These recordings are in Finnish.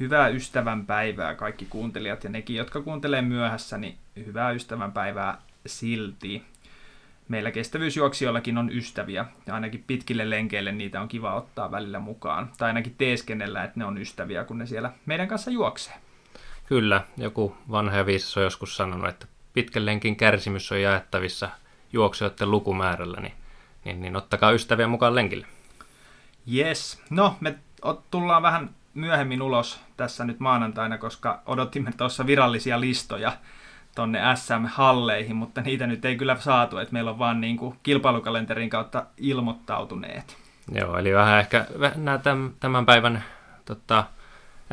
hyvää ystävän päivää kaikki kuuntelijat ja nekin, jotka kuuntelee myöhässä, niin hyvää ystävän päivää silti. Meillä kestävyysjuoksijoillakin on ystäviä, ja ainakin pitkille lenkeille niitä on kiva ottaa välillä mukaan. Tai ainakin teeskennellä, että ne on ystäviä, kun ne siellä meidän kanssa juoksee. Kyllä, joku vanha ja viisas on joskus sanonut, että pitkän lenkin kärsimys on jaettavissa juoksijoiden lukumäärällä, niin, niin, niin ottakaa ystäviä mukaan lenkille. Yes. No, me tullaan vähän myöhemmin ulos tässä nyt maanantaina, koska odottimme tuossa virallisia listoja tonne SM-halleihin, mutta niitä nyt ei kyllä saatu, että meillä on vaan niin kuin kilpailukalenterin kautta ilmoittautuneet. Joo, eli vähän ehkä nämä tämän päivän tota,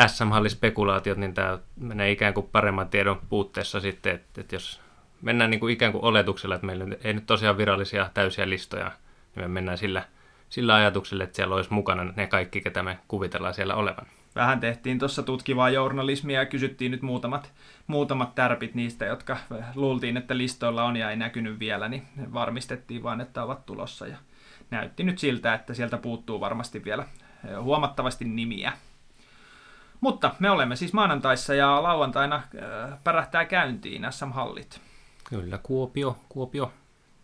SM-hallispekulaatiot, niin tämä menee ikään kuin paremman tiedon puutteessa sitten, että, että jos mennään niin kuin ikään kuin oletuksella, että meillä ei nyt tosiaan virallisia täysiä listoja, niin me mennään sillä, sillä ajatuksella, että siellä olisi mukana ne kaikki, ketä me kuvitellaan siellä olevan. Vähän tehtiin tuossa tutkivaa journalismia ja kysyttiin nyt muutamat, muutamat tärpit niistä, jotka luultiin, että listoilla on ja ei näkynyt vielä, niin varmistettiin vain, että ovat tulossa. Ja näytti nyt siltä, että sieltä puuttuu varmasti vielä huomattavasti nimiä. Mutta me olemme siis maanantaissa ja lauantaina äh, pärähtää käyntiin SM-hallit. Kyllä, Kuopio, Kuopio.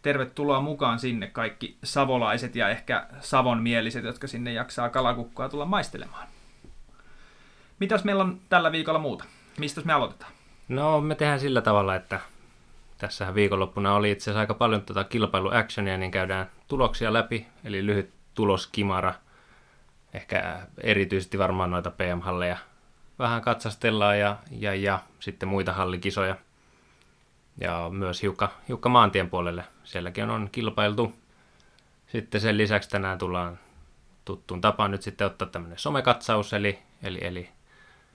Tervetuloa mukaan sinne kaikki savolaiset ja ehkä savonmieliset, jotka sinne jaksaa kalakukkoa tulla maistelemaan. Mitäs meillä on tällä viikolla muuta? Mistä me aloitetaan? No me tehdään sillä tavalla, että tässä viikonloppuna oli itse asiassa aika paljon tuota kilpailuactionia, niin käydään tuloksia läpi, eli lyhyt tuloskimara. Ehkä erityisesti varmaan noita PM-halleja vähän katsastellaan ja, ja, ja sitten muita hallikisoja. Ja myös hiukka, hiukka maantien puolelle. Sielläkin on, kilpailtu. Sitten sen lisäksi tänään tullaan tuttuun tapaan nyt sitten ottaa tämmöinen somekatsaus, eli, eli, eli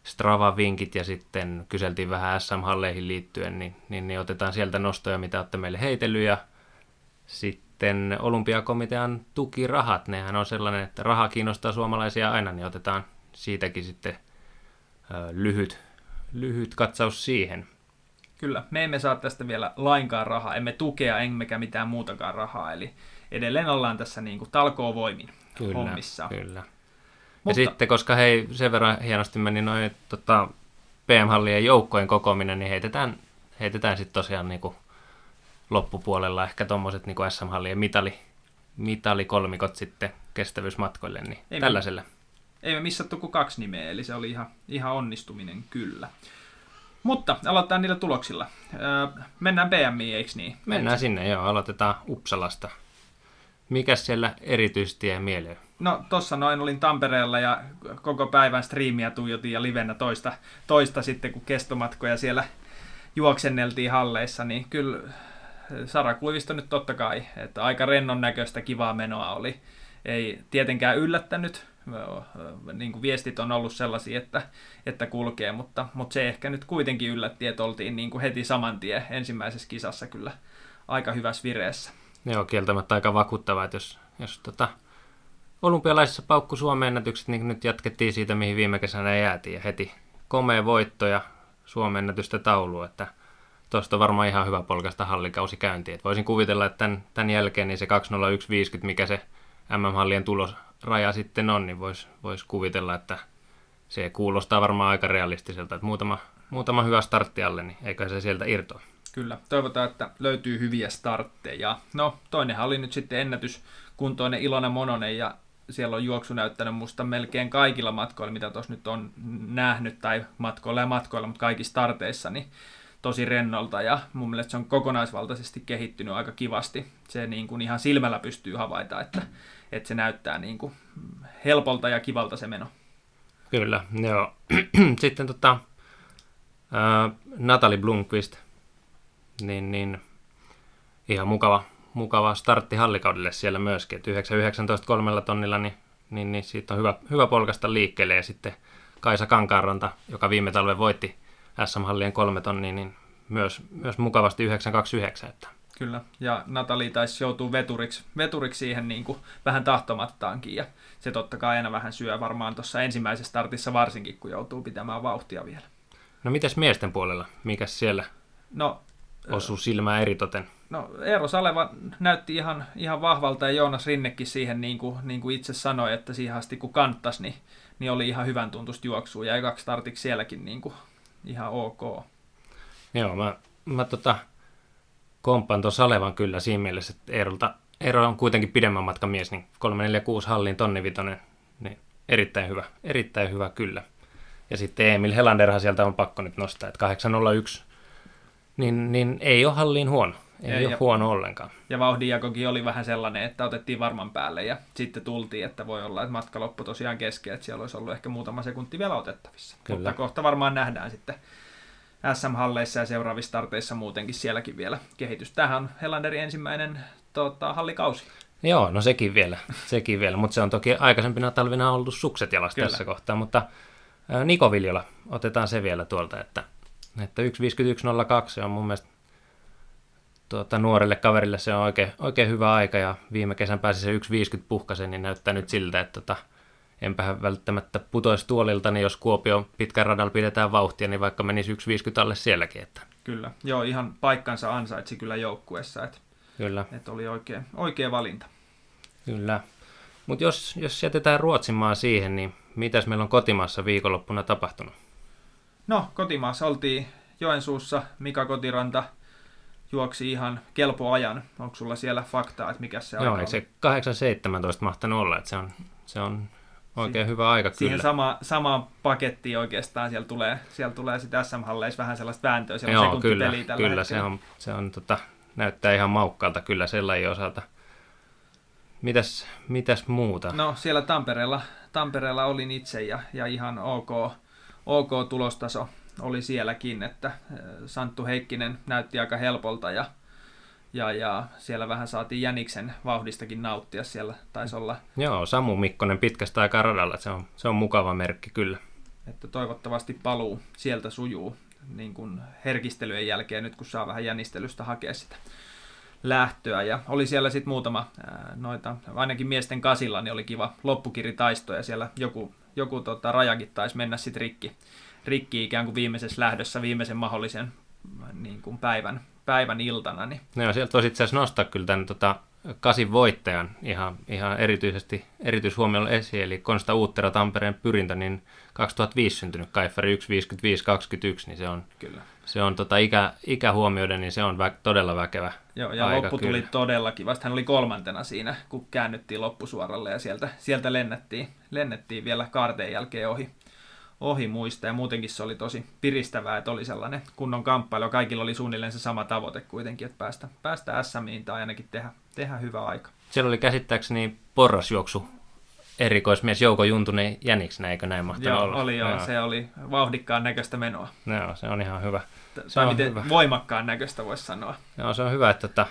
Strava-vinkit ja sitten kyseltiin vähän SM-halleihin liittyen, niin, niin, niin otetaan sieltä nostoja, mitä olette meille heitellyt ja sitten olympiakomitean tukirahat, nehän on sellainen, että raha kiinnostaa suomalaisia aina, niin otetaan siitäkin sitten ö, lyhyt, lyhyt katsaus siihen. Kyllä, me emme saa tästä vielä lainkaan rahaa, emme tukea emmekä mitään muutakaan rahaa, eli edelleen ollaan tässä niin kuin talkoovoimin kyllä, hommissa. Kyllä, mutta... Ja sitten, koska hei, sen verran hienosti meni noin tota, PM-hallien joukkojen kokoaminen, niin heitetään, heitetään sitten tosiaan niin kuin loppupuolella ehkä tuommoiset niin SM-hallien mitali, mitalikolmikot sitten kestävyysmatkoille, niin ei tällaiselle. Me, ei me missattu kuin kaksi nimeä, eli se oli ihan, ihan onnistuminen kyllä. Mutta aloitetaan niillä tuloksilla. Öö, mennään BMI, eikö niin? Mennään sinne, joo. Aloitetaan Uppsalasta. Mikäs siellä erityisesti jäi mieleen? No tossa noin olin Tampereella ja koko päivän striimiä tuijotin ja livenä toista, toista sitten, kun kestomatkoja siellä juoksenneltiin halleissa, niin kyllä Sara Kuivisto nyt totta kai, että aika rennon näköistä kivaa menoa oli. Ei tietenkään yllättänyt, niin kuin viestit on ollut sellaisia, että, että kulkee, mutta, mutta se ehkä nyt kuitenkin yllätti, että oltiin niin kuin heti saman tien ensimmäisessä kisassa kyllä aika hyvässä vireessä. Joo, kieltämättä aika vakuuttavaa, että jos, jos tota, olympialaisissa paukku Suomen ennätykset, niin nyt jatkettiin siitä, mihin viime kesänä jäätiin, ja heti komea voitto ja Suomen ennätystä taulu, että tuosta on varmaan ihan hyvä polkasta hallikausi käyntiin. Voisin kuvitella, että tämän, tämän jälkeen niin se 20150, mikä se MM-hallien tulosraja sitten on, niin voisi vois kuvitella, että se kuulostaa varmaan aika realistiselta, että muutama, muutama hyvä startti alle, niin eikä se sieltä irtoa. Kyllä, toivotaan, että löytyy hyviä startteja. No, toinenhan oli nyt sitten ennätyskuntoinen Ilona Mononen ja siellä on juoksu näyttänyt musta melkein kaikilla matkoilla, mitä tuossa nyt on nähnyt, tai matkoilla ja matkoilla, mutta kaikissa starteissa, niin tosi rennolta ja mun mielestä se on kokonaisvaltaisesti kehittynyt aika kivasti. Se niin kuin ihan silmällä pystyy havaita, että, että se näyttää niin kuin helpolta ja kivalta se meno. Kyllä, joo. Sitten tota, äh, Natalie Blomqvist, niin, niin ihan mukava, mukava startti hallikaudelle siellä myöskin, että 9 kolmella tonnilla, niin, niin, niin siitä on hyvä, hyvä polkasta liikkeelle ja sitten Kaisa Kankaanranta, joka viime talven voitti SM-hallien kolme tonnia, niin myös, myös mukavasti 929. Että. Kyllä, ja Natali taisi joutua veturiksi, veturiksi siihen niin kuin vähän tahtomattaankin, ja se totta kai aina vähän syö varmaan tuossa ensimmäisessä startissa varsinkin, kun joutuu pitämään vauhtia vielä. No mitäs miesten puolella, mikä siellä? No osu silmään eritoten? No Eero Saleva näytti ihan, ihan vahvalta ja Joonas Rinnekin siihen, niin kuin, niin kuin itse sanoi, että siihen asti kun kanttas, niin, niin oli ihan hyvän tuntusta juoksua ja ekaksi startiksi sielläkin niin kuin, ihan ok. Joo, mä, mä tota, komppaan tuon Salevan kyllä siinä mielessä, että Eerolta, Eero on kuitenkin pidemmän matkan mies, niin 346 hallin tonni vitonen, niin erittäin hyvä, erittäin hyvä kyllä. Ja sitten Emil Helanderhan sieltä on pakko nyt nostaa, että 801, niin, niin ei ole halliin huono. Ei ja, ole ja, huono ollenkaan. Ja vauhdinjakokin oli vähän sellainen, että otettiin varman päälle ja sitten tultiin, että voi olla, että matka loppui tosiaan kesken, että siellä olisi ollut ehkä muutama sekunti vielä otettavissa. Kyllä. Mutta kohta varmaan nähdään sitten SM-halleissa ja seuraavissa starteissa muutenkin sielläkin vielä kehitys. Tähän on Helanderin ensimmäinen tota, hallikausi. Joo, no sekin vielä, sekin vielä. mutta se on toki aikaisempina talvina ollut sukset jalas Kyllä. tässä kohtaa, mutta Niko Viljola, otetaan se vielä tuolta, että, että 1.51.02 on mun mielestä tuota, nuorelle kaverille se on oikein, oikein hyvä aika ja viime kesän pääsi se 1.50 puhkasen, niin näyttää nyt siltä, että tota, enpähän välttämättä putoisi tuolilta, niin jos Kuopio pitkän radalla pidetään vauhtia, niin vaikka menisi 1.50 alle sielläkin. Että. Kyllä, joo, ihan paikkansa ansaitsi kyllä joukkuessa, että, kyllä. että oli oikea, oikea valinta. Kyllä, mutta jos, jos jätetään Ruotsinmaa siihen, niin mitäs meillä on kotimaassa viikonloppuna tapahtunut? No, kotimaassa oltiin Joensuussa, Mika Kotiranta – juoksi ihan kelpo ajan. Onko sulla siellä faktaa, että mikä se Joo, aika se 8.17 mahtanut olla, että se on, se on oikein si- hyvä aika Siihen kyllä. Sama, samaan pakettiin oikeastaan siellä tulee, siellä tulee sitten SM-halleissa vähän sellaista vääntöä, siellä Joo, on kyllä, tällä kyllä se on, se on tota, näyttää ihan maukkaalta kyllä sellainen osalta. Mitäs, mitäs muuta? No siellä Tampereella, Tampereella olin itse ja, ja ihan ok, ok tulostaso oli sielläkin, että Santtu Heikkinen näytti aika helpolta ja, ja, ja siellä vähän saatiin Jäniksen vauhdistakin nauttia siellä, taisi olla. Joo, Samu Mikkonen pitkästä aikaa radalla, se on, se on mukava merkki kyllä. Että toivottavasti paluu sieltä sujuu niin kuin herkistelyjen jälkeen, nyt kun saa vähän jänistelystä hakea sitä lähtöä. Ja oli siellä sitten muutama ää, noita, ainakin miesten kasilla, niin oli kiva loppukiritaisto ja siellä joku, joku tota, rajakin taisi mennä sitten rikki rikki ikään kuin viimeisessä lähdössä viimeisen mahdollisen niin kuin päivän, päivän iltana. Niin. No joo, sieltä voisi itse asiassa nostaa kyllä tämän tota, kasin voittajan ihan, ihan erityisesti erityishuomiolla esiin, eli Konsta Uuttera Tampereen pyrintä, niin 2005 syntynyt Kaifari 1.55.21, niin se on, kyllä. Se on tota ikä, ikä huomioiden, niin se on vä, todella väkevä Joo, ja aika, loppu tuli kyllä. todellakin, vasta hän oli kolmantena siinä, kun käännyttiin loppusuoralle ja sieltä, sieltä lennettiin, lennettiin vielä kaarteen jälkeen ohi ohi muista ja muutenkin se oli tosi piristävää, että oli sellainen kunnon kamppailu. Kaikilla oli suunnilleen se sama tavoite kuitenkin, että päästä, päästä SMiin tai ainakin tehdä, tehdä hyvä aika. Siellä oli käsittääkseni porrasjuoksu erikoismies Jouko Juntunen Jäniksenä, eikö näin mahtanut joo, olla? oli joo, joo, se oli vauhdikkaan näköistä menoa. Joo, se on ihan hyvä. Se tai miten hyvä. voimakkaan näköistä voisi sanoa. Joo, se on hyvä, että tota,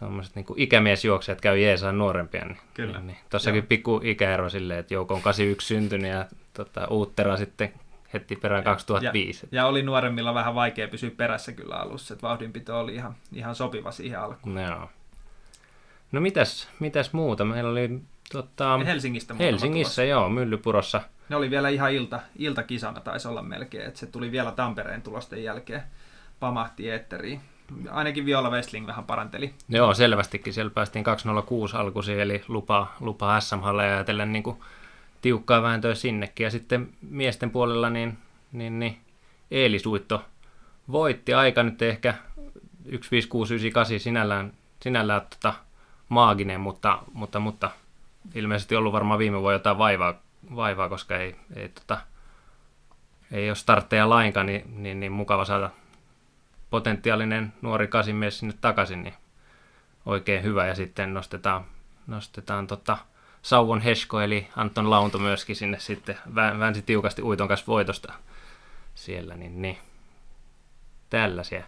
tuommoiset niin ikämiesjuoksijat käy jeesaan nuorempia. Niin, Kyllä. Niin, niin. Tossakin pikku ikäero silleen, että Jouko on 81 syntynyt ja tota, Uuttera sitten heti perään 2005. Ja, ja, oli nuoremmilla vähän vaikea pysyä perässä kyllä alussa, että vauhdinpito oli ihan, ihan sopiva siihen alkuun. No, no mitäs, mitäs muuta? Meillä oli tota, Helsingistä Helsingissä, joo, Myllypurossa. Ne oli vielä ihan ilta, iltakisana taisi olla melkein, että se tuli vielä Tampereen tulosten jälkeen, pamahti eetteriin ainakin Viola Westling vähän paranteli. Joo, selvästikin. Siellä päästiin 206 alkuisin, eli lupa, lupa SM-halle ja ajatellen niin tiukkaa vääntöä sinnekin. Ja sitten miesten puolella niin, niin, niin Eeli Suitto voitti aika nyt ehkä 15698 sinällään, sinällään tota, maaginen, mutta, mutta, mutta ilmeisesti ollut varmaan viime vuonna jotain vaivaa, vaivaa koska ei, ei, tota, ei ole startteja lainkaan, niin, niin, niin mukava saada potentiaalinen nuori kasimies sinne takaisin, niin oikein hyvä. Ja sitten nostetaan, nostetaan tota Sauvon Hesko, eli Anton Launto myöskin sinne sitten väänsi tiukasti uiton kanssa voitosta siellä, niin, niin tällaisia.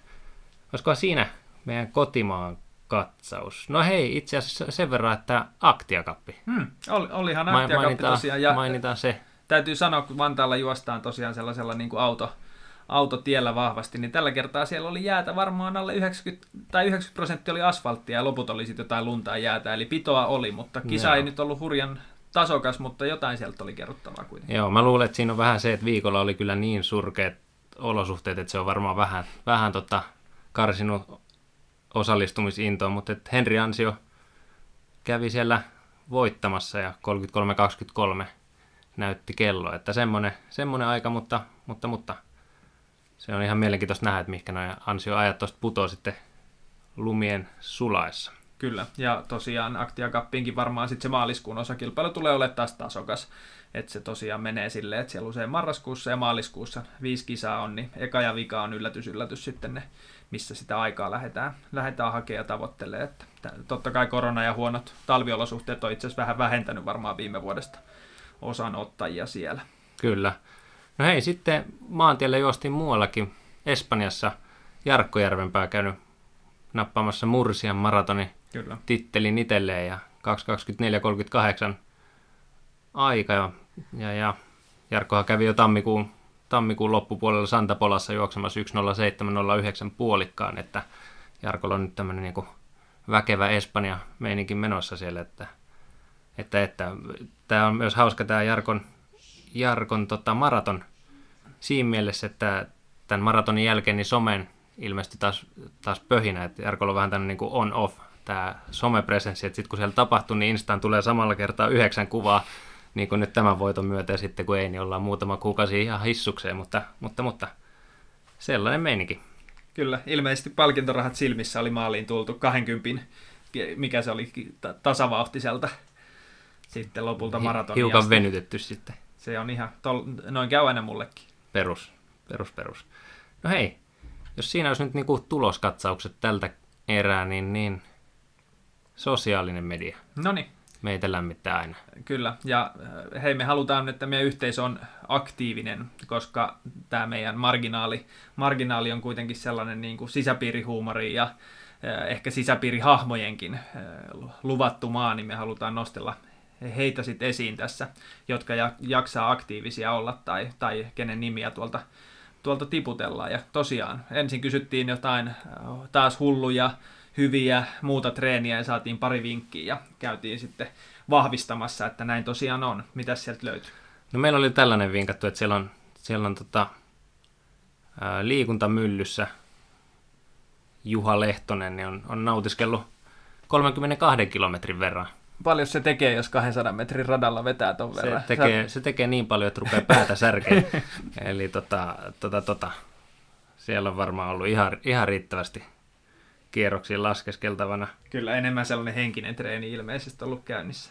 Olisikohan siinä meidän kotimaan katsaus? No hei, itse asiassa sen verran, että Aktiakappi. Hmm, oli, olihan Aktiakappi tosiaan. Ja mainitaan se. Täytyy sanoa, kun Vantaalla juostaan tosiaan sellaisella niin kuin auto, autotiellä vahvasti, niin tällä kertaa siellä oli jäätä varmaan alle 90, tai 90 prosenttia oli asfalttia ja loput oli sitten jotain luntaa jäätä, eli pitoa oli, mutta kisa Joo. ei nyt ollut hurjan tasokas, mutta jotain sieltä oli kerrottavaa kuitenkin. Joo, mä luulen, että siinä on vähän se, että viikolla oli kyllä niin surkeat olosuhteet, että se on varmaan vähän, vähän tota, karsinut osallistumisintoa, mutta et Henri Ansio kävi siellä voittamassa ja 33-23 näytti kello, että semmoinen, semmoinen aika, mutta, mutta, mutta se on ihan mielenkiintoista nähdä, että mihinkä nuo ansioajat tuosta putoo sitten lumien sulaessa. Kyllä, ja tosiaan Aktia Cupinkin varmaan sitten se maaliskuun osakilpailu tulee olemaan taas tasokas. Että se tosiaan menee silleen, että siellä usein marraskuussa ja maaliskuussa viisi kisaa on, niin eka ja vika on yllätys, yllätys sitten ne, missä sitä aikaa lähdetään, lähdetään hakemaan ja tavoittelemaan. Että totta kai korona ja huonot talviolosuhteet on itse asiassa vähän vähentänyt varmaan viime vuodesta osanottajia siellä. Kyllä. No hei, sitten maantielle juostiin muuallakin. Espanjassa Jarkko Järvenpää käynyt nappaamassa Mursian maratonin Kyllä. tittelin itselleen ja 2.24.38 aika. Ja, ja, ja Jarkkohan kävi jo tammikuun, tammikuun loppupuolella Santapolassa juoksemassa 1.07.09 puolikkaan, että Jarkolla on nyt tämmöinen niin väkevä Espanja meininkin menossa siellä, että, että, että tämä on myös hauska tämä Jarkon, Jarkon tota, maraton siinä mielessä, että tämän maratonin jälkeen niin somen ilmestyi taas, taas pöhinä, että Jarkolla on vähän tämmöinen niin on-off tämä somepresenssi, että sitten kun siellä tapahtuu, niin Instaan tulee samalla kertaa yhdeksän kuvaa, niin kuin nyt tämän voiton myötä, ja sitten kun ei, niin ollaan muutama kuukausi ihan hissukseen, mutta, mutta, mutta sellainen meininki. Kyllä, ilmeisesti palkintorahat silmissä oli maaliin tultu 20, mikä se oli tasavauhtiselta sitten lopulta maratonia. Hiukan venytetty sitten. Se on ihan, tol, noin käy aina mullekin. Perus, perus, perus. No hei, jos siinä olisi nyt niinku tuloskatsaukset tältä erää, niin, niin sosiaalinen media. No niin. Meitä lämmittää aina. Kyllä, ja äh, hei, me halutaan, että meidän yhteisö on aktiivinen, koska tämä meidän marginaali, marginaali on kuitenkin sellainen niin kuin sisäpiirihuumori ja äh, ehkä sisäpiirihahmojenkin äh, luvattu maa, niin me halutaan nostella heitä sitten esiin tässä, jotka jaksaa aktiivisia olla tai, tai kenen nimiä tuolta, tuolta tiputellaan. Ja tosiaan, ensin kysyttiin jotain taas hulluja hyviä muuta treeniä ja saatiin pari vinkkiä ja käytiin sitten vahvistamassa, että näin tosiaan on. Mitä sieltä löytyy? No meillä oli tällainen vinkattu, että siellä on, siellä on tota, ää, liikuntamyllyssä Juha Lehtonen niin on, on nautiskellut 32 kilometrin verran. Paljon se tekee, jos 200 metrin radalla vetää ton verran? Se tekee, se tekee niin paljon, että rupeaa päätä särkeä. Eli tota, tota, tota, siellä on varmaan ollut ihan, ihan riittävästi kierroksiin laskeskeltavana. Kyllä, enemmän sellainen henkinen treeni ilmeisesti ollut käynnissä.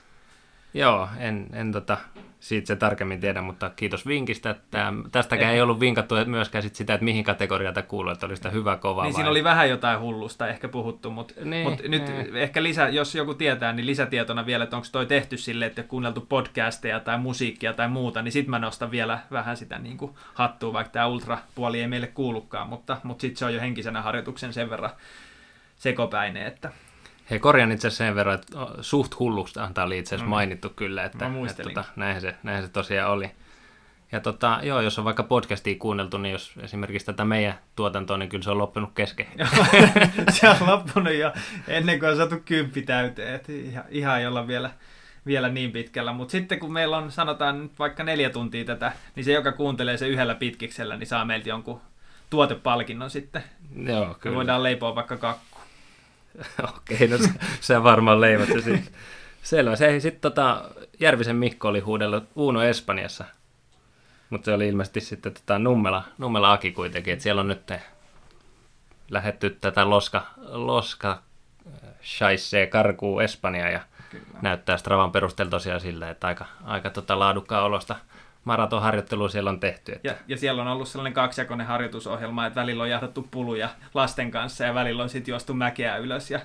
Joo, en, en tota, siitä se tarkemmin tiedä, mutta kiitos vinkistä. Että tästäkään ei, ei ollut vinkattu myöskään sit sitä, että mihin kategoriata kuuluu, että oli sitä hyvä kova niin vai... siinä oli vähän jotain hullusta ehkä puhuttu, mutta, niin, mutta nyt niin. ehkä lisä, jos joku tietää, niin lisätietona vielä, että onko toi tehty sille, että kuunneltu podcasteja tai musiikkia tai muuta, niin sitten mä nostan vielä vähän sitä niin kuin hattua, vaikka tämä ultrapuoli ei meille kuulukaan, mutta, mutta sitten se on jo henkisenä harjoituksen sen verran sekopäinen, että Hei, korjaan itse asiassa sen verran, että suht hulluksi antaa oli itse asiassa no, mainittu kyllä, että, että tota, näinhän, se, näinhän se tosiaan oli. Ja tota, joo, jos on vaikka podcastia kuunneltu, niin jos esimerkiksi tätä meidän tuotantoa, niin kyllä se on loppunut kesken. se on loppunut jo ennen kuin on saatu kymppi täyteen, että ihan, ihan ei olla vielä, vielä niin pitkällä. Mutta sitten kun meillä on, sanotaan vaikka neljä tuntia tätä, niin se, joka kuuntelee se yhdellä pitkiksellä, niin saa meiltä jonkun tuotepalkinnon sitten. Joo, kyllä. Me voidaan leipoa vaikka kakku. Okei, no se varmaan leivät se sitten. Selvä. Se sitten tota, Järvisen Mikko oli huudellut Uno Espanjassa. Mutta se oli ilmeisesti sitten tota Nummela, Nummela Aki kuitenkin, että siellä on nyt lähetty tätä loska, loska shaissee karkuu Espanja ja Kyllä. näyttää Stravan perusteella tosiaan sillä, että aika, aika tota laadukkaan olosta maratonharjoittelua siellä on tehty. Että... Ja, ja siellä on ollut sellainen kaksijakoinen harjoitusohjelma, että välillä on jahdattu puluja lasten kanssa ja välillä on sitten juostu mäkeä ylös ja,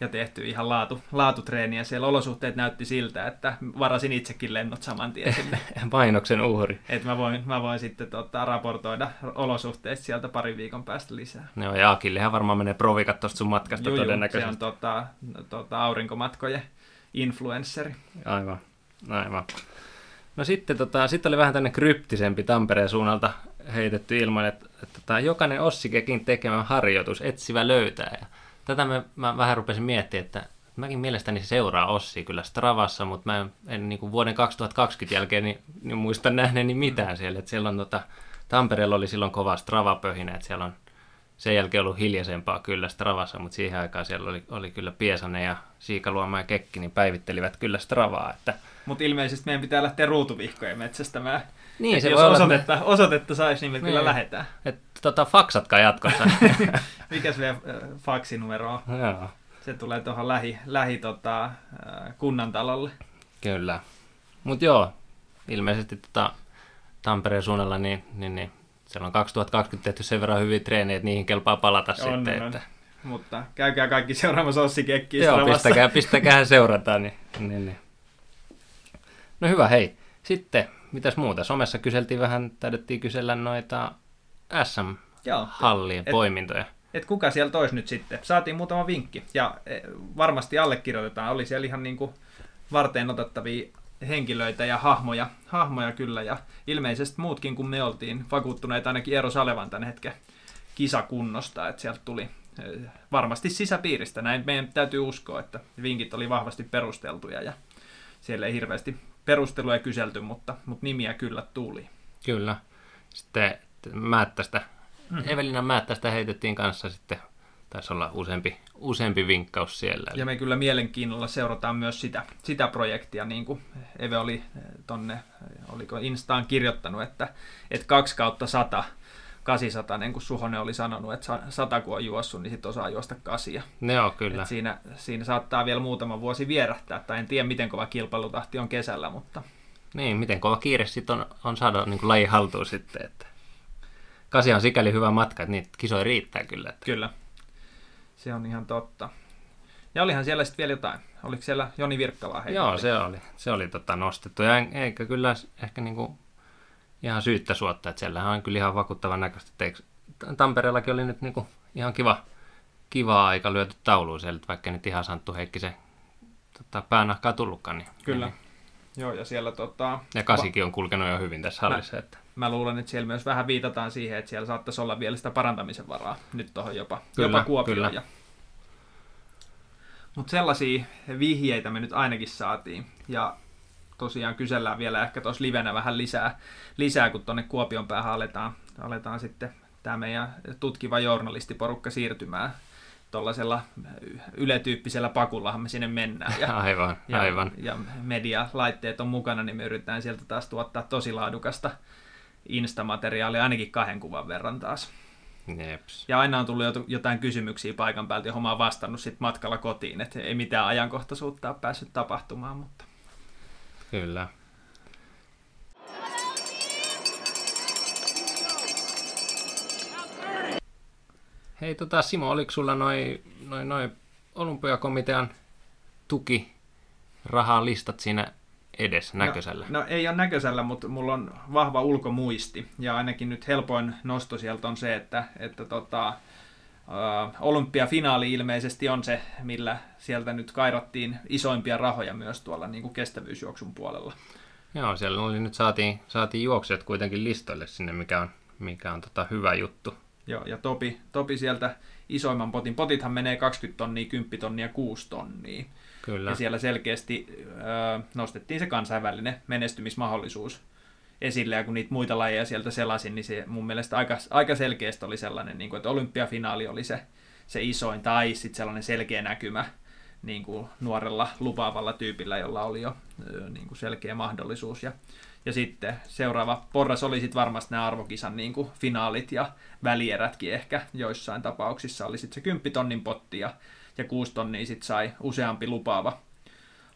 ja tehty ihan laatu, laatutreeniä. Siellä olosuhteet näytti siltä, että varasin itsekin lennot saman tien sinne. Painoksen uhri. Että mä voin, mä voin sitten tota, raportoida olosuhteista sieltä pari viikon päästä lisää. No ja Akillehan varmaan menee provikat tuosta sun matkasta Juju, todennäköisesti. se on tota, tota, aurinkomatkojen influensseri. Aivan, aivan. No sitten tota, sit oli vähän tänne kryptisempi Tampereen suunnalta heitetty ilman, että, että, että jokainen Ossikekin tekemä harjoitus, etsivä löytää. Ja tätä mä, mä vähän rupesin miettimään, että mäkin mielestäni seuraa Ossi kyllä Stravassa, mutta mä en, en niin kuin vuoden 2020 jälkeen niin, niin muista nähneeni mitään siellä. Että siellä on tota, Tampereella oli silloin kova Strava-pöhinä, että siellä on, sen jälkeen ollut hiljaisempaa kyllä Stravassa, mutta siihen aikaan siellä oli, oli kyllä Piesanen ja Siikaluoma ja Kekki, niin päivittelivät kyllä Stravaa. Että... Mutta ilmeisesti meidän pitää lähteä ruutuvihkojen metsästämään. Niin, Et se jos voi olla, osoitetta, osoitetta saisi, niin me kyllä Niin. lähdetään. että tota, faksatkaa jatkossa. Mikäs vielä äh, faksinumero on? Joo, Se tulee tuohon lähi, lähi tota, äh, kunnantalolle. kyllä. Mutta joo, ilmeisesti tota, Tampereen suunnalla, niin, niin, niin siellä on 2020 tehty sen verran hyviä treenejä, että niihin kelpaa palata On, sitten. on. Että, Mutta käykää kaikki seuraamassa Ossi Kekkiä Joo, pistäkää, pistäkää seurata. Niin, niin, niin. No hyvä, hei. Sitten, mitäs muuta? Somessa kyseltiin vähän, taidettiin kysellä noita Joo. SM-hallien Et- poimintoja. Et kuka siellä tois nyt sitten? Saatiin muutama vinkki ja eh, varmasti allekirjoitetaan. Oli siellä ihan niin kuin varteen otettavia henkilöitä ja hahmoja, hahmoja kyllä. Ja ilmeisesti muutkin kuin me oltiin vakuuttuneita ainakin Eero Salevan tämän hetken kisakunnosta, että sieltä tuli eh, varmasti sisäpiiristä. Näin meidän täytyy uskoa, että vinkit oli vahvasti perusteltuja ja siellä ei hirveästi perusteluja kyselty, mutta, mutta nimiä kyllä tuli. Kyllä. Sitten Määttästä, Mhm. mm-hmm. Evelina Määttästä heitettiin kanssa sitten, taisi olla useampi, useampi vinkkaus siellä. Ja me kyllä mielenkiinnolla seurataan myös sitä, sitä projektia, niin kuin Eve oli eh, tonne, eh, oliko Instaan kirjoittanut, että, että 2 kautta 100, 800, niin kuin Suhonen oli sanonut, että sa- 100 kun on juossut, niin sitten osaa juosta kasia. Ne on kyllä. Et siinä, siinä saattaa vielä muutama vuosi vierähtää, tai en tiedä miten kova kilpailutahti on kesällä, mutta Niin, miten kova kiire sitten on, on saada niin laji haltuun sitten. Että. Kasi on sikäli hyvä matka, että niitä kisoja riittää kyllä. Että. kyllä, se on ihan totta. Ja olihan siellä sitten vielä jotain. Oliko siellä Joni Virkkalaa heitetty? Joo, se oli, se oli tota nostettu. Ja eikä kyllä ehkä niinku ihan syyttä suotta, että siellähän on kyllä ihan vakuuttavan näköistä. Tampereellakin oli nyt niinku ihan kiva, kiva aika lyöty tauluun siellä, että vaikka nyt ihan Santtu Heikkisen tota, päänahkaa tullutkaan. Niin, Kyllä. Niin, Joo, ja siellä tota, ja kasikin on kulkenut jo hyvin tässä hallissa. Että. mä luulen, että siellä myös vähän viitataan siihen, että siellä saattaisi olla vielä sitä parantamisen varaa nyt tuohon jopa, Kyllä, jopa Kuopioon. kyllä. Ja... Mutta sellaisia vihjeitä me nyt ainakin saatiin. Ja tosiaan kysellään vielä ehkä tuossa livenä vähän lisää, lisää kun tuonne Kuopion päähän aletaan, aletaan sitten tämä meidän tutkiva journalistiporukka siirtymään tuollaisella yletyyppisellä pakullahan me sinne mennään. Ja Aivan, ja, aivan. ja medialaitteet on mukana, niin me yritetään sieltä taas tuottaa tosi laadukasta instamateriaalia ainakin kahden kuvan verran taas. Jeps. Ja aina on tullut jot- jotain kysymyksiä paikan päältä, johon mä oon vastannut sit matkalla kotiin, että ei mitään ajankohtaisuutta ole päässyt tapahtumaan, mutta Kyllä. Hei tota Simo, oliko sulla noin noi, noi olympiakomitean tuki listat siinä edessä näköisellä? No, no ei ole näköisellä, mutta mulla on vahva ulkomuisti. Ja ainakin nyt helpoin nosto sieltä on se, että, että tota, olympiafinaali ilmeisesti on se, millä sieltä nyt kairattiin isoimpia rahoja myös tuolla niin kuin kestävyysjuoksun puolella. Joo, siellä oli nyt saatiin, saatiin juoksijat kuitenkin listoille sinne, mikä on, mikä on tota hyvä juttu. Joo, ja Topi, Topi sieltä isoimman potin. Potithan menee 20 tonnia, 10 tonnia, 6 tonnia. Kyllä. Ja siellä selkeästi ö, nostettiin se kansainvälinen menestymismahdollisuus esille, ja kun niitä muita lajeja sieltä selasin, niin se mun mielestä aika, aika selkeästi oli sellainen, niin kuin, että olympiafinaali oli se, se isoin, tai sitten sellainen selkeä näkymä niin kuin nuorella lupaavalla tyypillä, jolla oli jo niin kuin selkeä mahdollisuus. Ja, ja sitten seuraava porras oli sitten varmasti nämä arvokisan niin kuin finaalit ja välierätkin ehkä joissain tapauksissa oli sitten se 10 tonnin potti ja, ja 6 tonnia sitten sai useampi lupaava,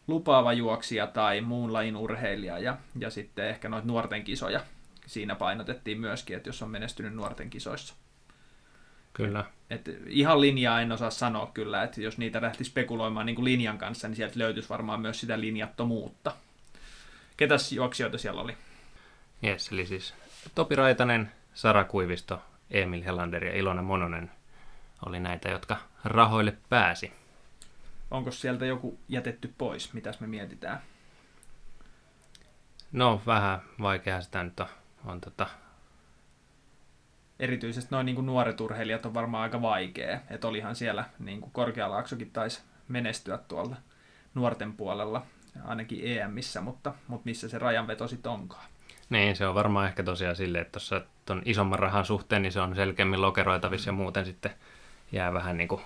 lupaava juoksija tai muun lajin urheilija ja, ja sitten ehkä noita nuorten kisoja siinä painotettiin myöskin, että jos on menestynyt nuorten kisoissa. Kyllä. Et ihan linjaa en osaa sanoa kyllä, että jos niitä lähti spekuloimaan niin kuin linjan kanssa, niin sieltä löytyisi varmaan myös sitä linjattomuutta. Ketäs juoksijoita siellä oli? Yes, eli siis Topi Raitanen, Sara Kuivisto, Emil Helander ja Ilona Mononen oli näitä, jotka rahoille pääsi. Onko sieltä joku jätetty pois? Mitäs me mietitään? No, vähän vaikeaa sitä nyt on. on tota, Erityisesti noin niin nuoret urheilijat on varmaan aika vaikea. Että olihan siellä niin kuin Korkealaaksokin taisi menestyä tuolla nuorten puolella, ainakin EMissä, mutta, mutta missä se rajanveto sitten onkaan. Niin, se on varmaan ehkä tosiaan silleen, että tuossa tuon isomman rahan suhteen, niin se on selkeämmin lokeroitavissa ja muuten sitten jää vähän niin kuin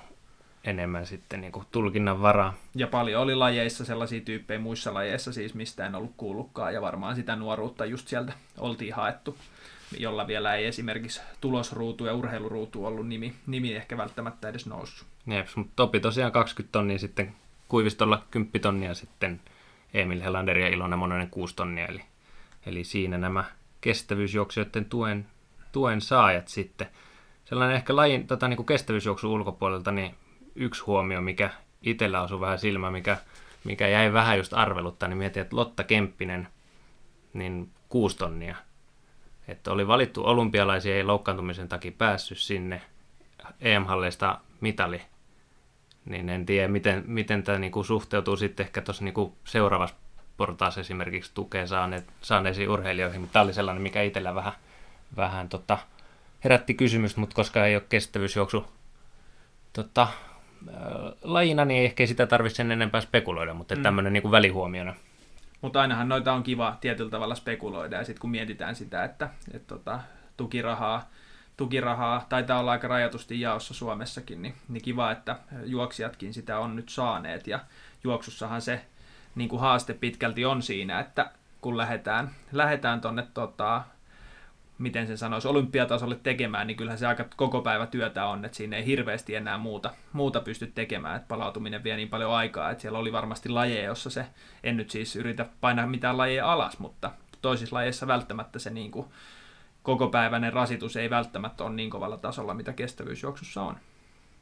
enemmän sitten niin kuin tulkinnan varaa. Ja paljon oli lajeissa sellaisia tyyppejä muissa lajeissa siis, mistä en ollut kuullutkaan, ja varmaan sitä nuoruutta just sieltä oltiin haettu, jolla vielä ei esimerkiksi tulosruutu ja urheiluruutu ollut nimi, nimi ehkä välttämättä edes noussut. Jep, mutta Topi tosiaan 20 tonnia sitten Kuivistolla 10 tonnia sitten Emil Helander ja Ilona Mononen 6 tonnia, eli, eli siinä nämä kestävyysjuoksijoiden tuen, tuen saajat sitten. Sellainen ehkä lajin tota, niin kuin kestävyysjuoksun ulkopuolelta, niin yksi huomio, mikä itsellä osui vähän silmä, mikä, mikä jäi vähän just arveluttaa, niin mietin, että Lotta Kemppinen, niin kuusi tonnia. Että oli valittu olympialaisia, ei loukkaantumisen takia päässyt sinne EM-halleista mitali. Niin en tiedä, miten, miten tämä niinku suhteutuu sitten ehkä tuossa niinku seuraavassa portaassa esimerkiksi tukea saaneisiin urheilijoihin, mutta tämä oli sellainen, mikä itsellä vähän, vähän tota, herätti kysymystä, mutta koska ei ole kestävyysjuoksu tota, lajina, niin ehkä sitä tarvitse sen enempää spekuloida, mutta mm. tämmöinen niin välihuomiona. Mutta ainahan noita on kiva tietyllä tavalla spekuloida, ja sitten kun mietitään sitä, että, että tota, tukirahaa, tukirahaa taitaa olla aika rajatusti jaossa Suomessakin, niin, niin kiva, että juoksijatkin sitä on nyt saaneet, ja juoksussahan se niin kuin haaste pitkälti on siinä, että kun lähdetään, lähdetään tuonne tota, miten sen sanoisi, olympiatasolle tekemään, niin kyllähän se aika koko päivä työtä on, että siinä ei hirveästi enää muuta, muuta pysty tekemään, että palautuminen vie niin paljon aikaa, että siellä oli varmasti lajeja, jossa se, en nyt siis yritä painaa mitään lajeja alas, mutta toisissa lajeissa välttämättä se niin kuin, kokopäiväinen rasitus ei välttämättä ole niin kovalla tasolla, mitä kestävyysjuoksussa on.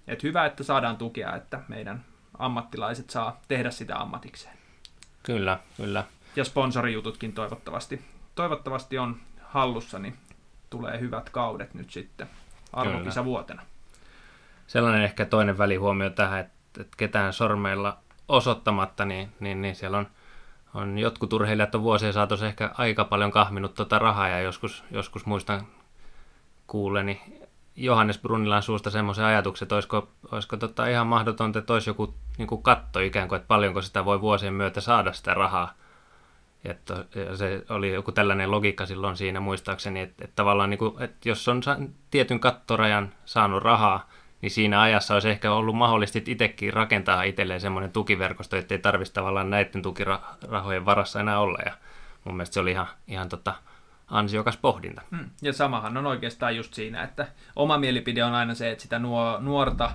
Et hyvä, että saadaan tukea, että meidän ammattilaiset saa tehdä sitä ammatikseen. Kyllä, kyllä. Ja sponsorijututkin toivottavasti, toivottavasti on hallussa, niin tulee hyvät kaudet nyt sitten arvokisavuotena. Sellainen ehkä toinen välihuomio tähän, että, että ketään sormeilla osoittamatta, niin, niin, niin siellä on, on jotkut urheilijat on vuosien saatossa ehkä aika paljon kahminut tuota rahaa ja joskus, joskus muistan kuuleni Johannes Brunilan suusta semmoisen ajatuksen, että olisiko, olisiko tota ihan mahdotonta, että olisi joku niin kuin katto ikään kuin, että paljonko sitä voi vuosien myötä saada sitä rahaa että se oli joku tällainen logiikka silloin siinä muistaakseni, että, että tavallaan niin kuin, että jos on tietyn kattorajan saanut rahaa, niin siinä ajassa olisi ehkä ollut mahdollisesti itsekin rakentaa itselleen semmoinen tukiverkosto, ettei tarvitsisi tavallaan näiden tukirahojen varassa enää olla. Ja mun mielestä se oli ihan, ihan tota, ansiokas pohdinta. Hmm. Ja samahan on oikeastaan just siinä, että oma mielipide on aina se, että sitä nuo, nuorta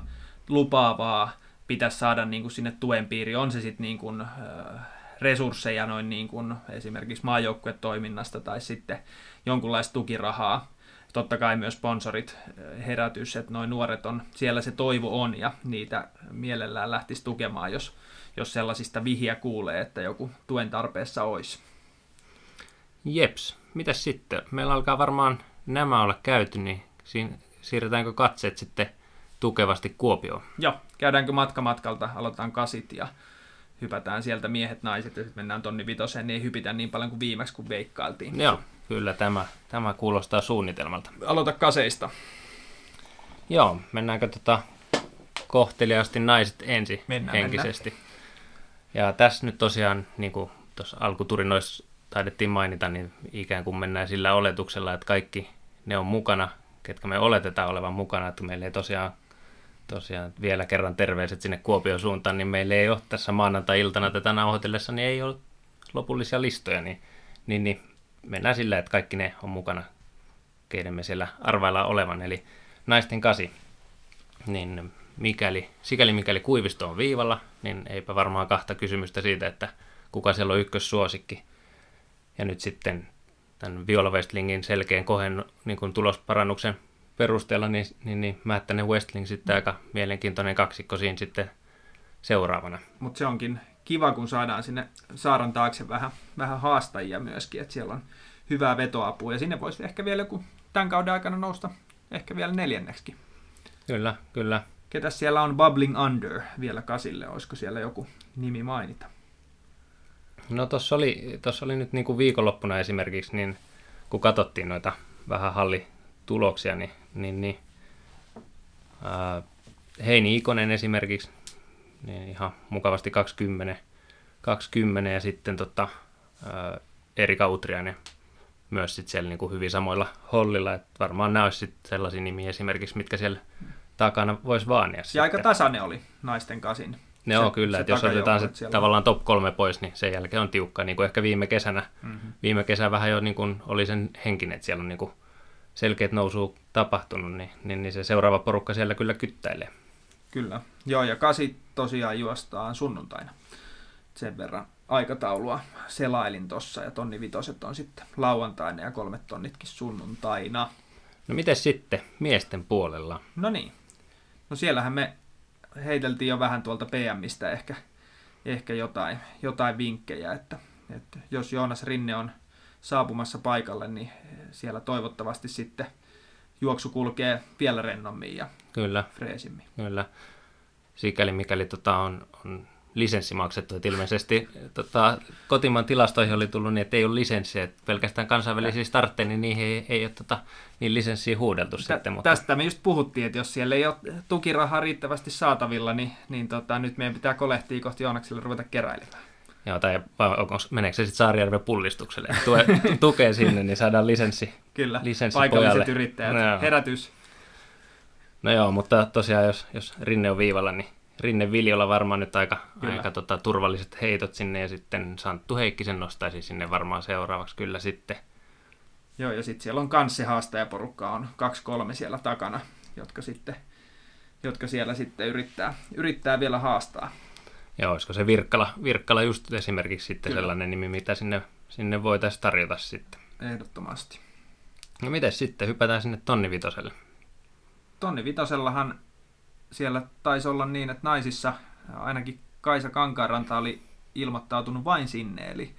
lupaavaa pitäisi saada niin kuin sinne tuen piiriin. On se sitten niin kuin, äh, resursseja noin niin kuin esimerkiksi maajoukkuetoiminnasta tai sitten jonkunlaista tukirahaa. Totta kai myös sponsorit eh, herätys, että noin nuoret on, siellä se toivo on ja niitä mielellään lähtisi tukemaan, jos, jos sellaisista vihiä kuulee, että joku tuen tarpeessa olisi. Jeps, mitäs sitten? Meillä alkaa varmaan nämä olla käyty, niin siinä siirretäänkö katseet sitten tukevasti Kuopioon? Joo, käydäänkö matka matkalta, aloitetaan kasit ja hypätään sieltä miehet, naiset ja sitten mennään tonni vitoseen, niin ei hypitä niin paljon kuin viimeksi, kun veikkailtiin. Joo, kyllä tämä, tämä kuulostaa suunnitelmalta. Aloita kaseista. Joo, mennäänkö tota kohteliaasti naiset ensin mennään, henkisesti. Mennään. Ja tässä nyt tosiaan, niin kuin tuossa alkuturinoissa taidettiin mainita, niin ikään kuin mennään sillä oletuksella, että kaikki ne on mukana, ketkä me oletetaan olevan mukana, että meillä ei tosiaan tosiaan vielä kerran terveiset sinne Kuopion suuntaan, niin meillä ei ole tässä maanantai-iltana tätä nauhoitellessa, niin ei ole lopullisia listoja, niin, niin, niin mennään sillä, että kaikki ne on mukana, keiden me siellä arvaillaan olevan, eli naisten kasi. Niin mikäli, sikäli mikäli kuivisto on viivalla, niin eipä varmaan kahta kysymystä siitä, että kuka siellä on ykkössuosikki. Ja nyt sitten tämän Viola Westlingin selkeän kohen niin kuin tulosparannuksen perusteella, niin, niin, niin Mättänen Westling sitten aika mielenkiintoinen kaksikko siinä sitten seuraavana. Mutta se onkin kiva, kun saadaan sinne saaran taakse vähän, vähän haastajia myöskin, että siellä on hyvää vetoapua, ja sinne voisi ehkä vielä joku tämän kauden aikana nousta ehkä vielä neljänneksi. Kyllä, kyllä. Ketä siellä on Bubbling Under vielä kasille? Olisiko siellä joku nimi mainita? No tuossa oli, tossa oli nyt niin kuin viikonloppuna esimerkiksi, niin kun katsottiin noita vähän halli tuloksia, niin, niin, niin ää, Heini Ikonen esimerkiksi, niin ihan mukavasti 20, 20 ja sitten tota, ää, Erika Utriainen myös sit siellä niin kuin hyvin samoilla hollilla. että varmaan nämä olisi sit sellaisia nimiä esimerkiksi, mitkä siellä takana voisi vaania. Ja aika tasainen oli naisten kasin. Ne on kyllä, että jos otetaan se siellä. tavallaan top kolme pois, niin sen jälkeen on tiukka, niin kuin ehkä viime kesänä. Mm-hmm. Viime kesä vähän jo niin kuin oli sen henkinen, että siellä on niin kuin selkeät nousu tapahtunut, niin, niin, niin se seuraava porukka siellä kyllä kyttäilee. Kyllä, joo ja kasi tosiaan juostaan sunnuntaina. Sen verran aikataulua selailin tossa ja tonni vitoset on sitten lauantaina ja kolmet tonnitkin sunnuntaina. No miten sitten miesten puolella? No niin, no siellähän me heiteltiin jo vähän tuolta PMistä ehkä, ehkä jotain, jotain vinkkejä, että, että jos Joonas Rinne on saapumassa paikalle, niin siellä toivottavasti sitten juoksu kulkee vielä rennommin ja Kyllä. freesimmin. Kyllä. Sikäli mikäli tota on, on lisenssi maksettu. Että ilmeisesti tota, kotimaan tilastoihin oli tullut niin, että ei ole lisenssiä. Että pelkästään kansainvälisiä startteja, niin niihin ei, ei ole tota, niin lisenssiä huudeltu Tä, sitten. Mutta... Tästä me just puhuttiin, että jos siellä ei ole tukirahaa riittävästi saatavilla, niin, niin tota, nyt meidän pitää kolehtia kohti Joonakselle ruveta keräilemään. Joo, tai onko, meneekö se sitten Saarijärven pullistukselle? Tue, tukee sinne, niin saadaan lisenssi Kyllä, lisenssi paikalliset pojalle. yrittäjät. No, herätys. No joo, mutta tosiaan jos, jos Rinne on viivalla, niin Rinne Viljola varmaan nyt aika, aika tota, turvalliset heitot sinne ja sitten Santtu Heikkisen nostaisi sinne varmaan seuraavaksi kyllä sitten. Joo ja sitten siellä on kans se haastajaporukka on kaksi kolme siellä takana, jotka sitten jotka siellä sitten yrittää, yrittää vielä haastaa. Joo, olisiko se Virkkala, Virkkala just esimerkiksi sitten Kyllä. sellainen nimi, mitä sinne, sinne voitaisiin tarjota sitten. Ehdottomasti. No miten sitten, hypätään sinne Tonni Vitoselle. Tonni Vitosellahan siellä taisi olla niin, että naisissa ainakin Kaisa Kankaanranta oli ilmoittautunut vain sinne, eli,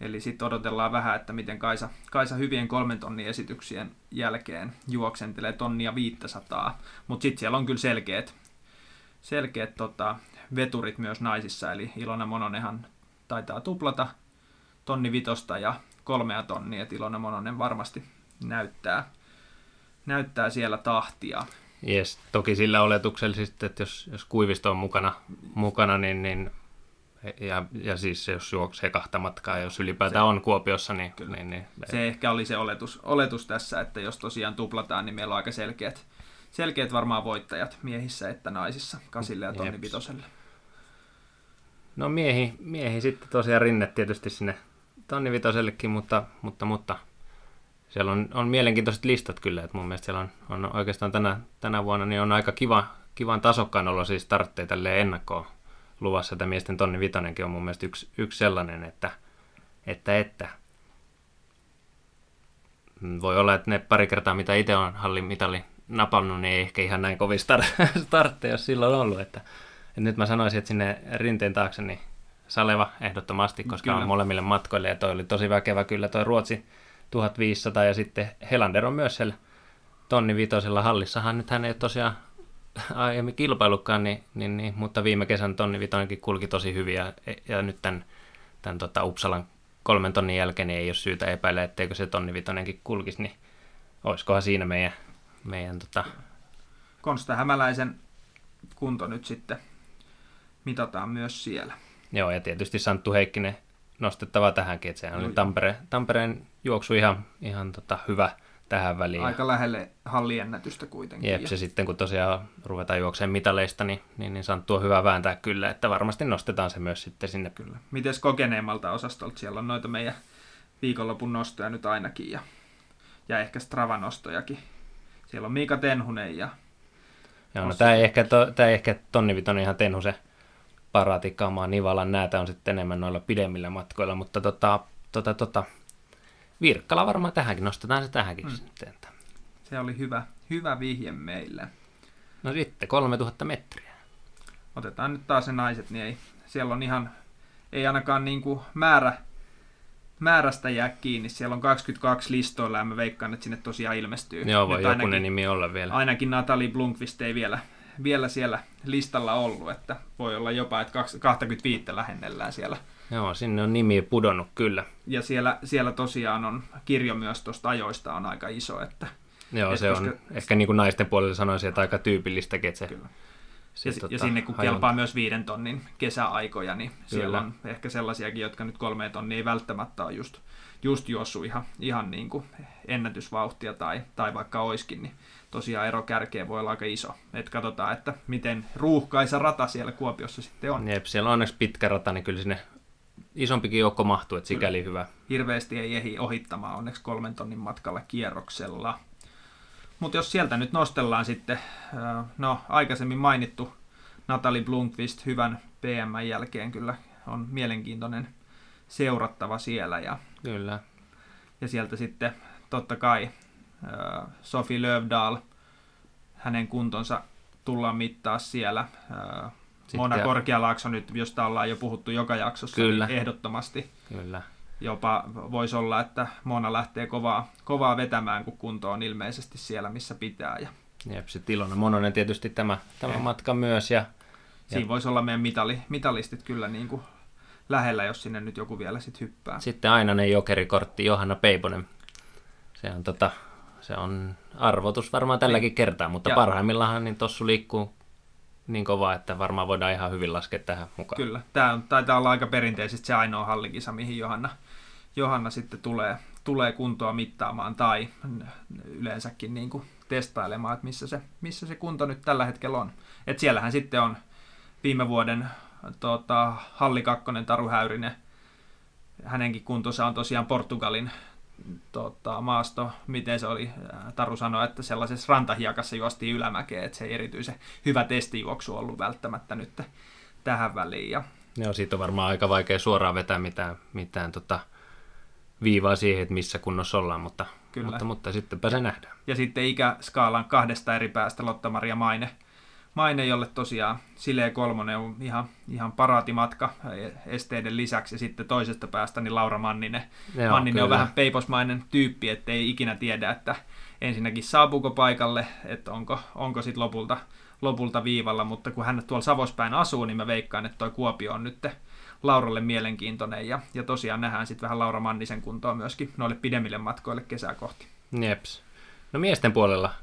eli sitten odotellaan vähän, että miten Kaisa, Kaisa hyvien kolmen tonnin esityksien jälkeen juoksentelee tonnia 500, mutta sitten siellä on kyllä selkeät, selkeät tota, veturit myös naisissa, eli Ilona Mononenhan taitaa tuplata tonni vitosta ja kolmea tonnia, että Ilona Mononen varmasti näyttää, näyttää siellä tahtia. Yes, toki sillä oletuksella että jos, jos Kuivisto on mukana, mukana niin, niin ja, ja siis jos juoksee kahta matkaa, jos ylipäätään se, on Kuopiossa, niin, kyllä. niin, niin... Se ehkä oli se oletus, oletus tässä, että jos tosiaan tuplataan, niin meillä on aika selkeät, selkeät varmaan voittajat miehissä että naisissa, kasille ja tonni vitoselle. No miehi, miehi sitten tosiaan rinne tietysti sinne tonni vitosellekin, mutta, mutta, mutta siellä on, on mielenkiintoiset listat kyllä, että mun mielestä siellä on, on oikeastaan tänä, tänä vuonna niin on aika kiva, kivan tasokkaan olla siis startteja ennakkoon luvassa, että miesten tonni vitonenkin on mun mielestä yksi, yksi sellainen, että, että, että. Voi olla, että ne pari kertaa, mitä itse on hallin mitali napannut, niin ei ehkä ihan näin kovin start- startteja silloin ollut, että, että nyt mä sanoisin, että sinne rinteen taakse niin Saleva ehdottomasti, koska kyllä. on molemmille matkoille ja toi oli tosi väkevä kyllä toi Ruotsi 1500 ja sitten Helander on myös siellä tonni vitosella hallissahan. Nyt hän ei tosiaan aiemmin kilpailukkaan, niin, niin, niin, mutta viime kesän tonni vitonenkin kulki tosi hyvin ja, ja nyt tämän, tämän tota Uppsalan kolmen tonnin jälkeen niin ei ole syytä epäillä, etteikö se tonni vitonenkin kulkisi, niin olisikohan siinä meidän, meidän tota... Konsta Hämäläisen kunto nyt sitten mitataan myös siellä. Joo, ja tietysti Santtu Heikkinen nostettava tähänkin, että sehän oli Tampere, Tampereen juoksu ihan, ihan tota hyvä tähän väliin. Aika lähelle halliennätystä kuitenkin. Jep, se sitten kun tosiaan ruvetaan juokseen mitaleista, niin, niin, niin Santtu on hyvä vääntää kyllä, että varmasti nostetaan se myös sitten sinne. Kyllä. Mites kokeneemmalta osastolta? Siellä on noita meidän viikonlopun nostoja nyt ainakin ja, ja ehkä Strava-nostojakin. Siellä on Miika Tenhunen ja... Joo, no tämä ei ehkä, to, tämä ei ehkä tonnivitonen ihan Tenhusen paraatikamaa Nivalan näitä on sitten enemmän noilla pidemmillä matkoilla, mutta tota, tota, tota, Virkkala varmaan tähänkin, nostetaan se tähänkin mm. sitten. Se oli hyvä, hyvä vihje meille. No sitten 3000 metriä. Otetaan nyt taas se naiset, niin ei, siellä on ihan, ei ainakaan niin kuin määrä, määrästä jää kiinni. Siellä on 22 listoilla ja mä veikkaan, että sinne tosiaan ilmestyy. Joo, voi jokunen ainakin, nimi olla vielä. Ainakin Natalie Blunkvist ei vielä, vielä siellä listalla ollut, että voi olla jopa, että 25 lähennellään siellä. Joo, sinne on nimi pudonnut kyllä. Ja siellä, siellä tosiaan on kirjo myös tuosta ajoista on aika iso, että Joo, et se koska... on ehkä niin kuin naisten puolella sanoisin, että aika tyypillistäkin, että se, kyllä. Ja, Sit, tota, tota, ja sinne kun hajonta. kelpaa myös viiden tonnin kesäaikoja, niin Kyllä. siellä Kyllä. on ehkä sellaisiakin, jotka nyt kolme tonnia ei välttämättä ole just, just juossut ihan, ihan niin kuin ennätysvauhtia tai, tai vaikka oiskin, niin tosiaan ero kärkeen voi olla aika iso. Et katsotaan, että miten ruuhkaisa rata siellä Kuopiossa sitten on. Jep, siellä on onneksi pitkä rata, niin kyllä sinne isompikin joukko mahtuu, että sikäli hyvä. Hirveästi ei ehdi ohittamaan onneksi kolmen tonnin matkalla kierroksella. Mutta jos sieltä nyt nostellaan sitten, no aikaisemmin mainittu Natalie Blomqvist hyvän PM jälkeen kyllä on mielenkiintoinen seurattava siellä ja, Kyllä. ja sieltä sitten totta kai Sofi Lövdahl, hänen kuntonsa tullaan mittaa siellä. Sitten- Mona Korkealaakso nyt, josta ollaan jo puhuttu joka jaksossa, Kyllä. niin ehdottomasti Kyllä. Jopa voisi olla, että Mona lähtee kovaa, kovaa vetämään, kun kunto on ilmeisesti siellä, missä pitää. Ja Jep, sitten Ilona Mononen tietysti tämä, tämä Eh. matka myös. Ja, siinä voisi olla meidän mitali, mitalistit kyllä niin kuin lähellä, jos sinne nyt joku vielä sit hyppää. sitten ainainen jokerikortti Johanna Peiponen. Se on, tota, se on arvotus varmaan tälläkin kertaa, mutta Ja- parhaimmillaan niin tossu liikkuu niin kovaa, että varmaan voidaan ihan hyvin laskea tähän mukaan. Kyllä, tämä on, taitaa olla aika perinteisesti se ainoa hallikisa, mihin Johanna, Johanna sitten tulee, tulee kuntoa mittaamaan tai yleensäkin niin kuin testailemaan, että missä se, missä se kunto nyt tällä hetkellä on. Et siellähän sitten on viime vuoden tota, Halli Kakkonen, Taru Häyrinen, hänenkin kuntonsa on tosiaan Portugalin tota, maasto, miten se oli, Taru sanoi, että sellaisessa rantahiakassa juostiin ylämäkeen, että se ei erityisen hyvä testijuoksu ollut välttämättä nyt tähän väliin. Ja Joo, siitä on varmaan aika vaikea suoraan vetää mitään, mitään tota, viivaa siihen, että missä kunnossa ollaan, mutta, Kyllä. mutta, mutta sittenpä se nähdään. Ja sitten ikäskaalan kahdesta eri päästä Lotta-Maria Maine, Maine, jolle tosiaan Silee Kolmonen on ihan, ihan paraatimatka esteiden lisäksi. Ja sitten toisesta päästä niin Laura Manninen. Joo, Manninen on kyllä. vähän peiposmainen tyyppi, ettei ikinä tiedä, että ensinnäkin saapuuko paikalle, että onko, onko sitten lopulta, lopulta viivalla. Mutta kun hän tuolla Savospäin asuu, niin mä veikkaan, että toi Kuopio on nyt Lauralle mielenkiintoinen. Ja, ja tosiaan nähdään sitten vähän Laura Mannisen kuntoa myöskin noille pidemmille matkoille kesää kohti. Jeps. No miesten puolella.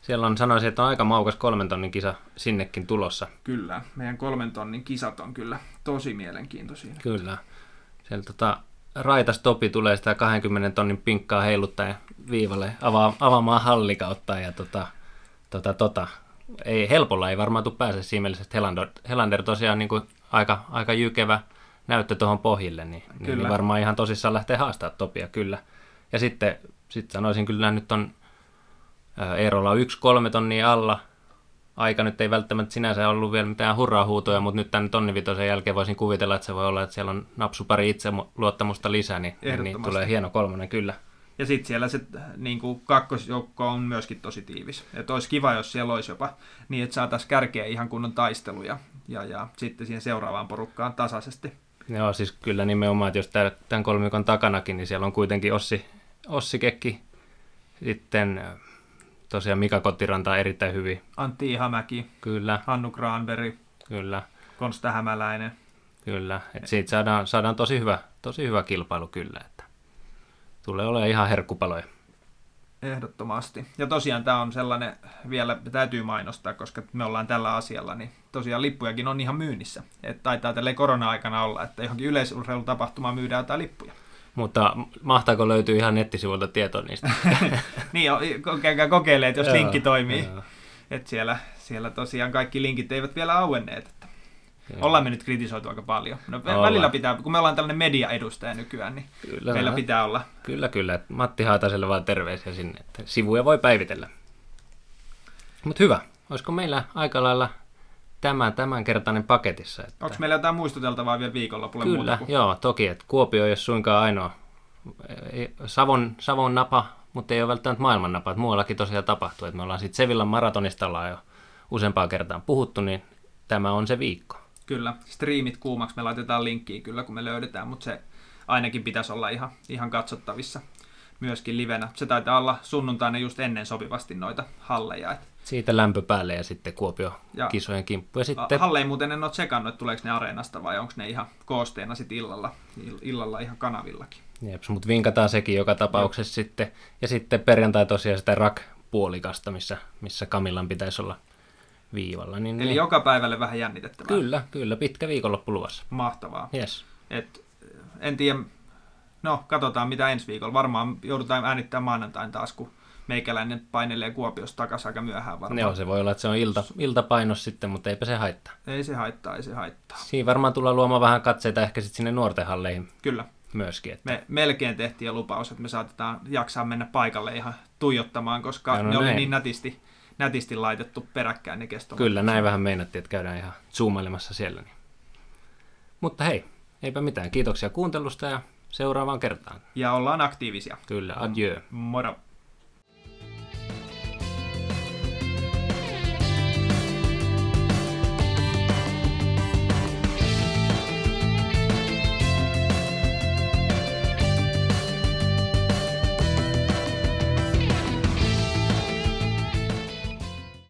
Siellä on, sanoisin, että on aika maukas kolmen tonnin kisa sinnekin tulossa. Kyllä, meidän kolmen tonnin kisat on kyllä tosi mielenkiintoisia. Kyllä. Siellä tota, Raitas Topi tulee sitä 20 tonnin pinkkaa heiluttaa viivalle avaa, avaamaan hallikautta ja tota, tota, tota, ei, helpolla ei varmaan tule pääse siinä mielessä, että Helander, Helander tosiaan niin kuin aika, aika jykevä näyttö tuohon pohjille, niin, niin, Kyllä. niin varmaan ihan tosissaan lähtee haastaa Topia, kyllä. Ja sitten sit sanoisin kyllä nyt on Eerola on yksi kolme tonnia alla, aika nyt ei välttämättä sinänsä ollut vielä mitään hurraa-huutoja, mutta nyt tämän tonnivitosen jälkeen voisin kuvitella, että se voi olla, että siellä on napsu pari itseluottamusta lisää, niin, niin tulee hieno kolmonen kyllä. Ja sitten siellä se niin kuin kakkosjoukko on myöskin tosi tiivis. Että olisi kiva, jos siellä olisi jopa niin, että saataisiin kärkeä ihan kunnon taisteluja. Ja, ja sitten siihen seuraavaan porukkaan tasaisesti. Joo, siis kyllä nimenomaan, että jos tämän kolmikon takanakin, niin siellä on kuitenkin Ossi, Ossi Kekki, sitten tosiaan Mika Kottiranta erittäin hyvin, Antti Ihamäki, kyllä. Hannu Granberg, kyllä, Konsta Hämäläinen. kyllä. Et siitä saadaan, saadaan tosi, hyvä, tosi hyvä kilpailu kyllä, että tulee olemaan ihan herkkupaloja. Ehdottomasti. Ja tosiaan tämä on sellainen, vielä täytyy mainostaa, koska me ollaan tällä asialla, niin tosiaan lippujakin on ihan myynnissä. Että taitaa tälleen korona-aikana olla, että johonkin yleisurheilutapahtumaan myydään jotain lippuja. Mutta mahtaako löytyy ihan nettisivuilta tietoa niistä? niin, käykää kokeilemaan, jos linkki toimii. Että siellä, siellä tosiaan kaikki linkit eivät vielä auenneet. Joo. ollaan me nyt kritisoitu aika paljon. No, Ollaan. välillä pitää, kun me ollaan tällainen media-edustaja nykyään, niin Kyllä, meillä mä- pitää olla. Kyllä, kyllä. että Matti Haataselle vaan terveisiä sinne, että sivuja voi päivitellä. Mutta hyvä. Olisiko meillä aika lailla tämä tämänkertainen paketissa? Että... Onko meillä jotain muistuteltavaa vielä viikonlopulle muuta Kyllä, kuin joo, toki, että Kuopio ei ole suinkaan ainoa Savon, Savon napa, mutta ei ole välttämättä maailman napa, että muuallakin tosiaan tapahtuu. Että me ollaan sitten Sevillan maratonista ollaan jo useampaan kertaan puhuttu, niin tämä on se viikko. Kyllä, striimit kuumaksi me laitetaan linkkiä kyllä, kun me löydetään, mutta se ainakin pitäisi olla ihan, ihan katsottavissa myöskin livenä. Se taitaa olla sunnuntaina just ennen sopivasti noita halleja. Et Siitä lämpö päälle ja sitten Kuopio Ja- kisojen kimppu. Ja Sitten... Halleja muuten en ole tsekannut, että tuleeko ne areenasta vai onko ne ihan koosteena sitten illalla, ill- illalla ihan kanavillakin. jeps, mutta vinkataan sekin joka tapauksessa sitten. Ja sitten perjantai tosiaan sitä rak-puolikasta, missä, missä Kamillan pitäisi olla viivalla. Niin Eli niin. joka päivälle vähän jännitettävää. Kyllä, kyllä, pitkä viikonloppu luvassa. Mahtavaa. Yes. Et, en tiedä, no katsotaan mitä ensi viikolla. Varmaan joudutaan äänittämään maanantain taas, kun meikäläinen painelee Kuopiosta takaisin aika myöhään varmaan. Joo, se voi olla, että se on ilta, iltapainos sitten, mutta eipä se haittaa. Ei se haittaa, ei se haittaa. Siinä varmaan tullaan luomaan vähän katseita ehkä sitten sinne nuorten halleihin Kyllä. myöskin. Että Me melkein tehtiin jo lupaus, että me saatetaan jaksaa mennä paikalle ihan tuijottamaan, koska Ja no ne oli näin. niin nätisti, nätisti laitettu peräkkäin ne kestomat. Kyllä, näin vähän meinattiin, että käydään ihan zoomailemassa siellä. Niin. Mutta hei, eipä mitään. Kiitoksia kuuntelusta ja seuraavaan kertaan. Ja ollaan aktiivisia. Kyllä, adieu. Moro!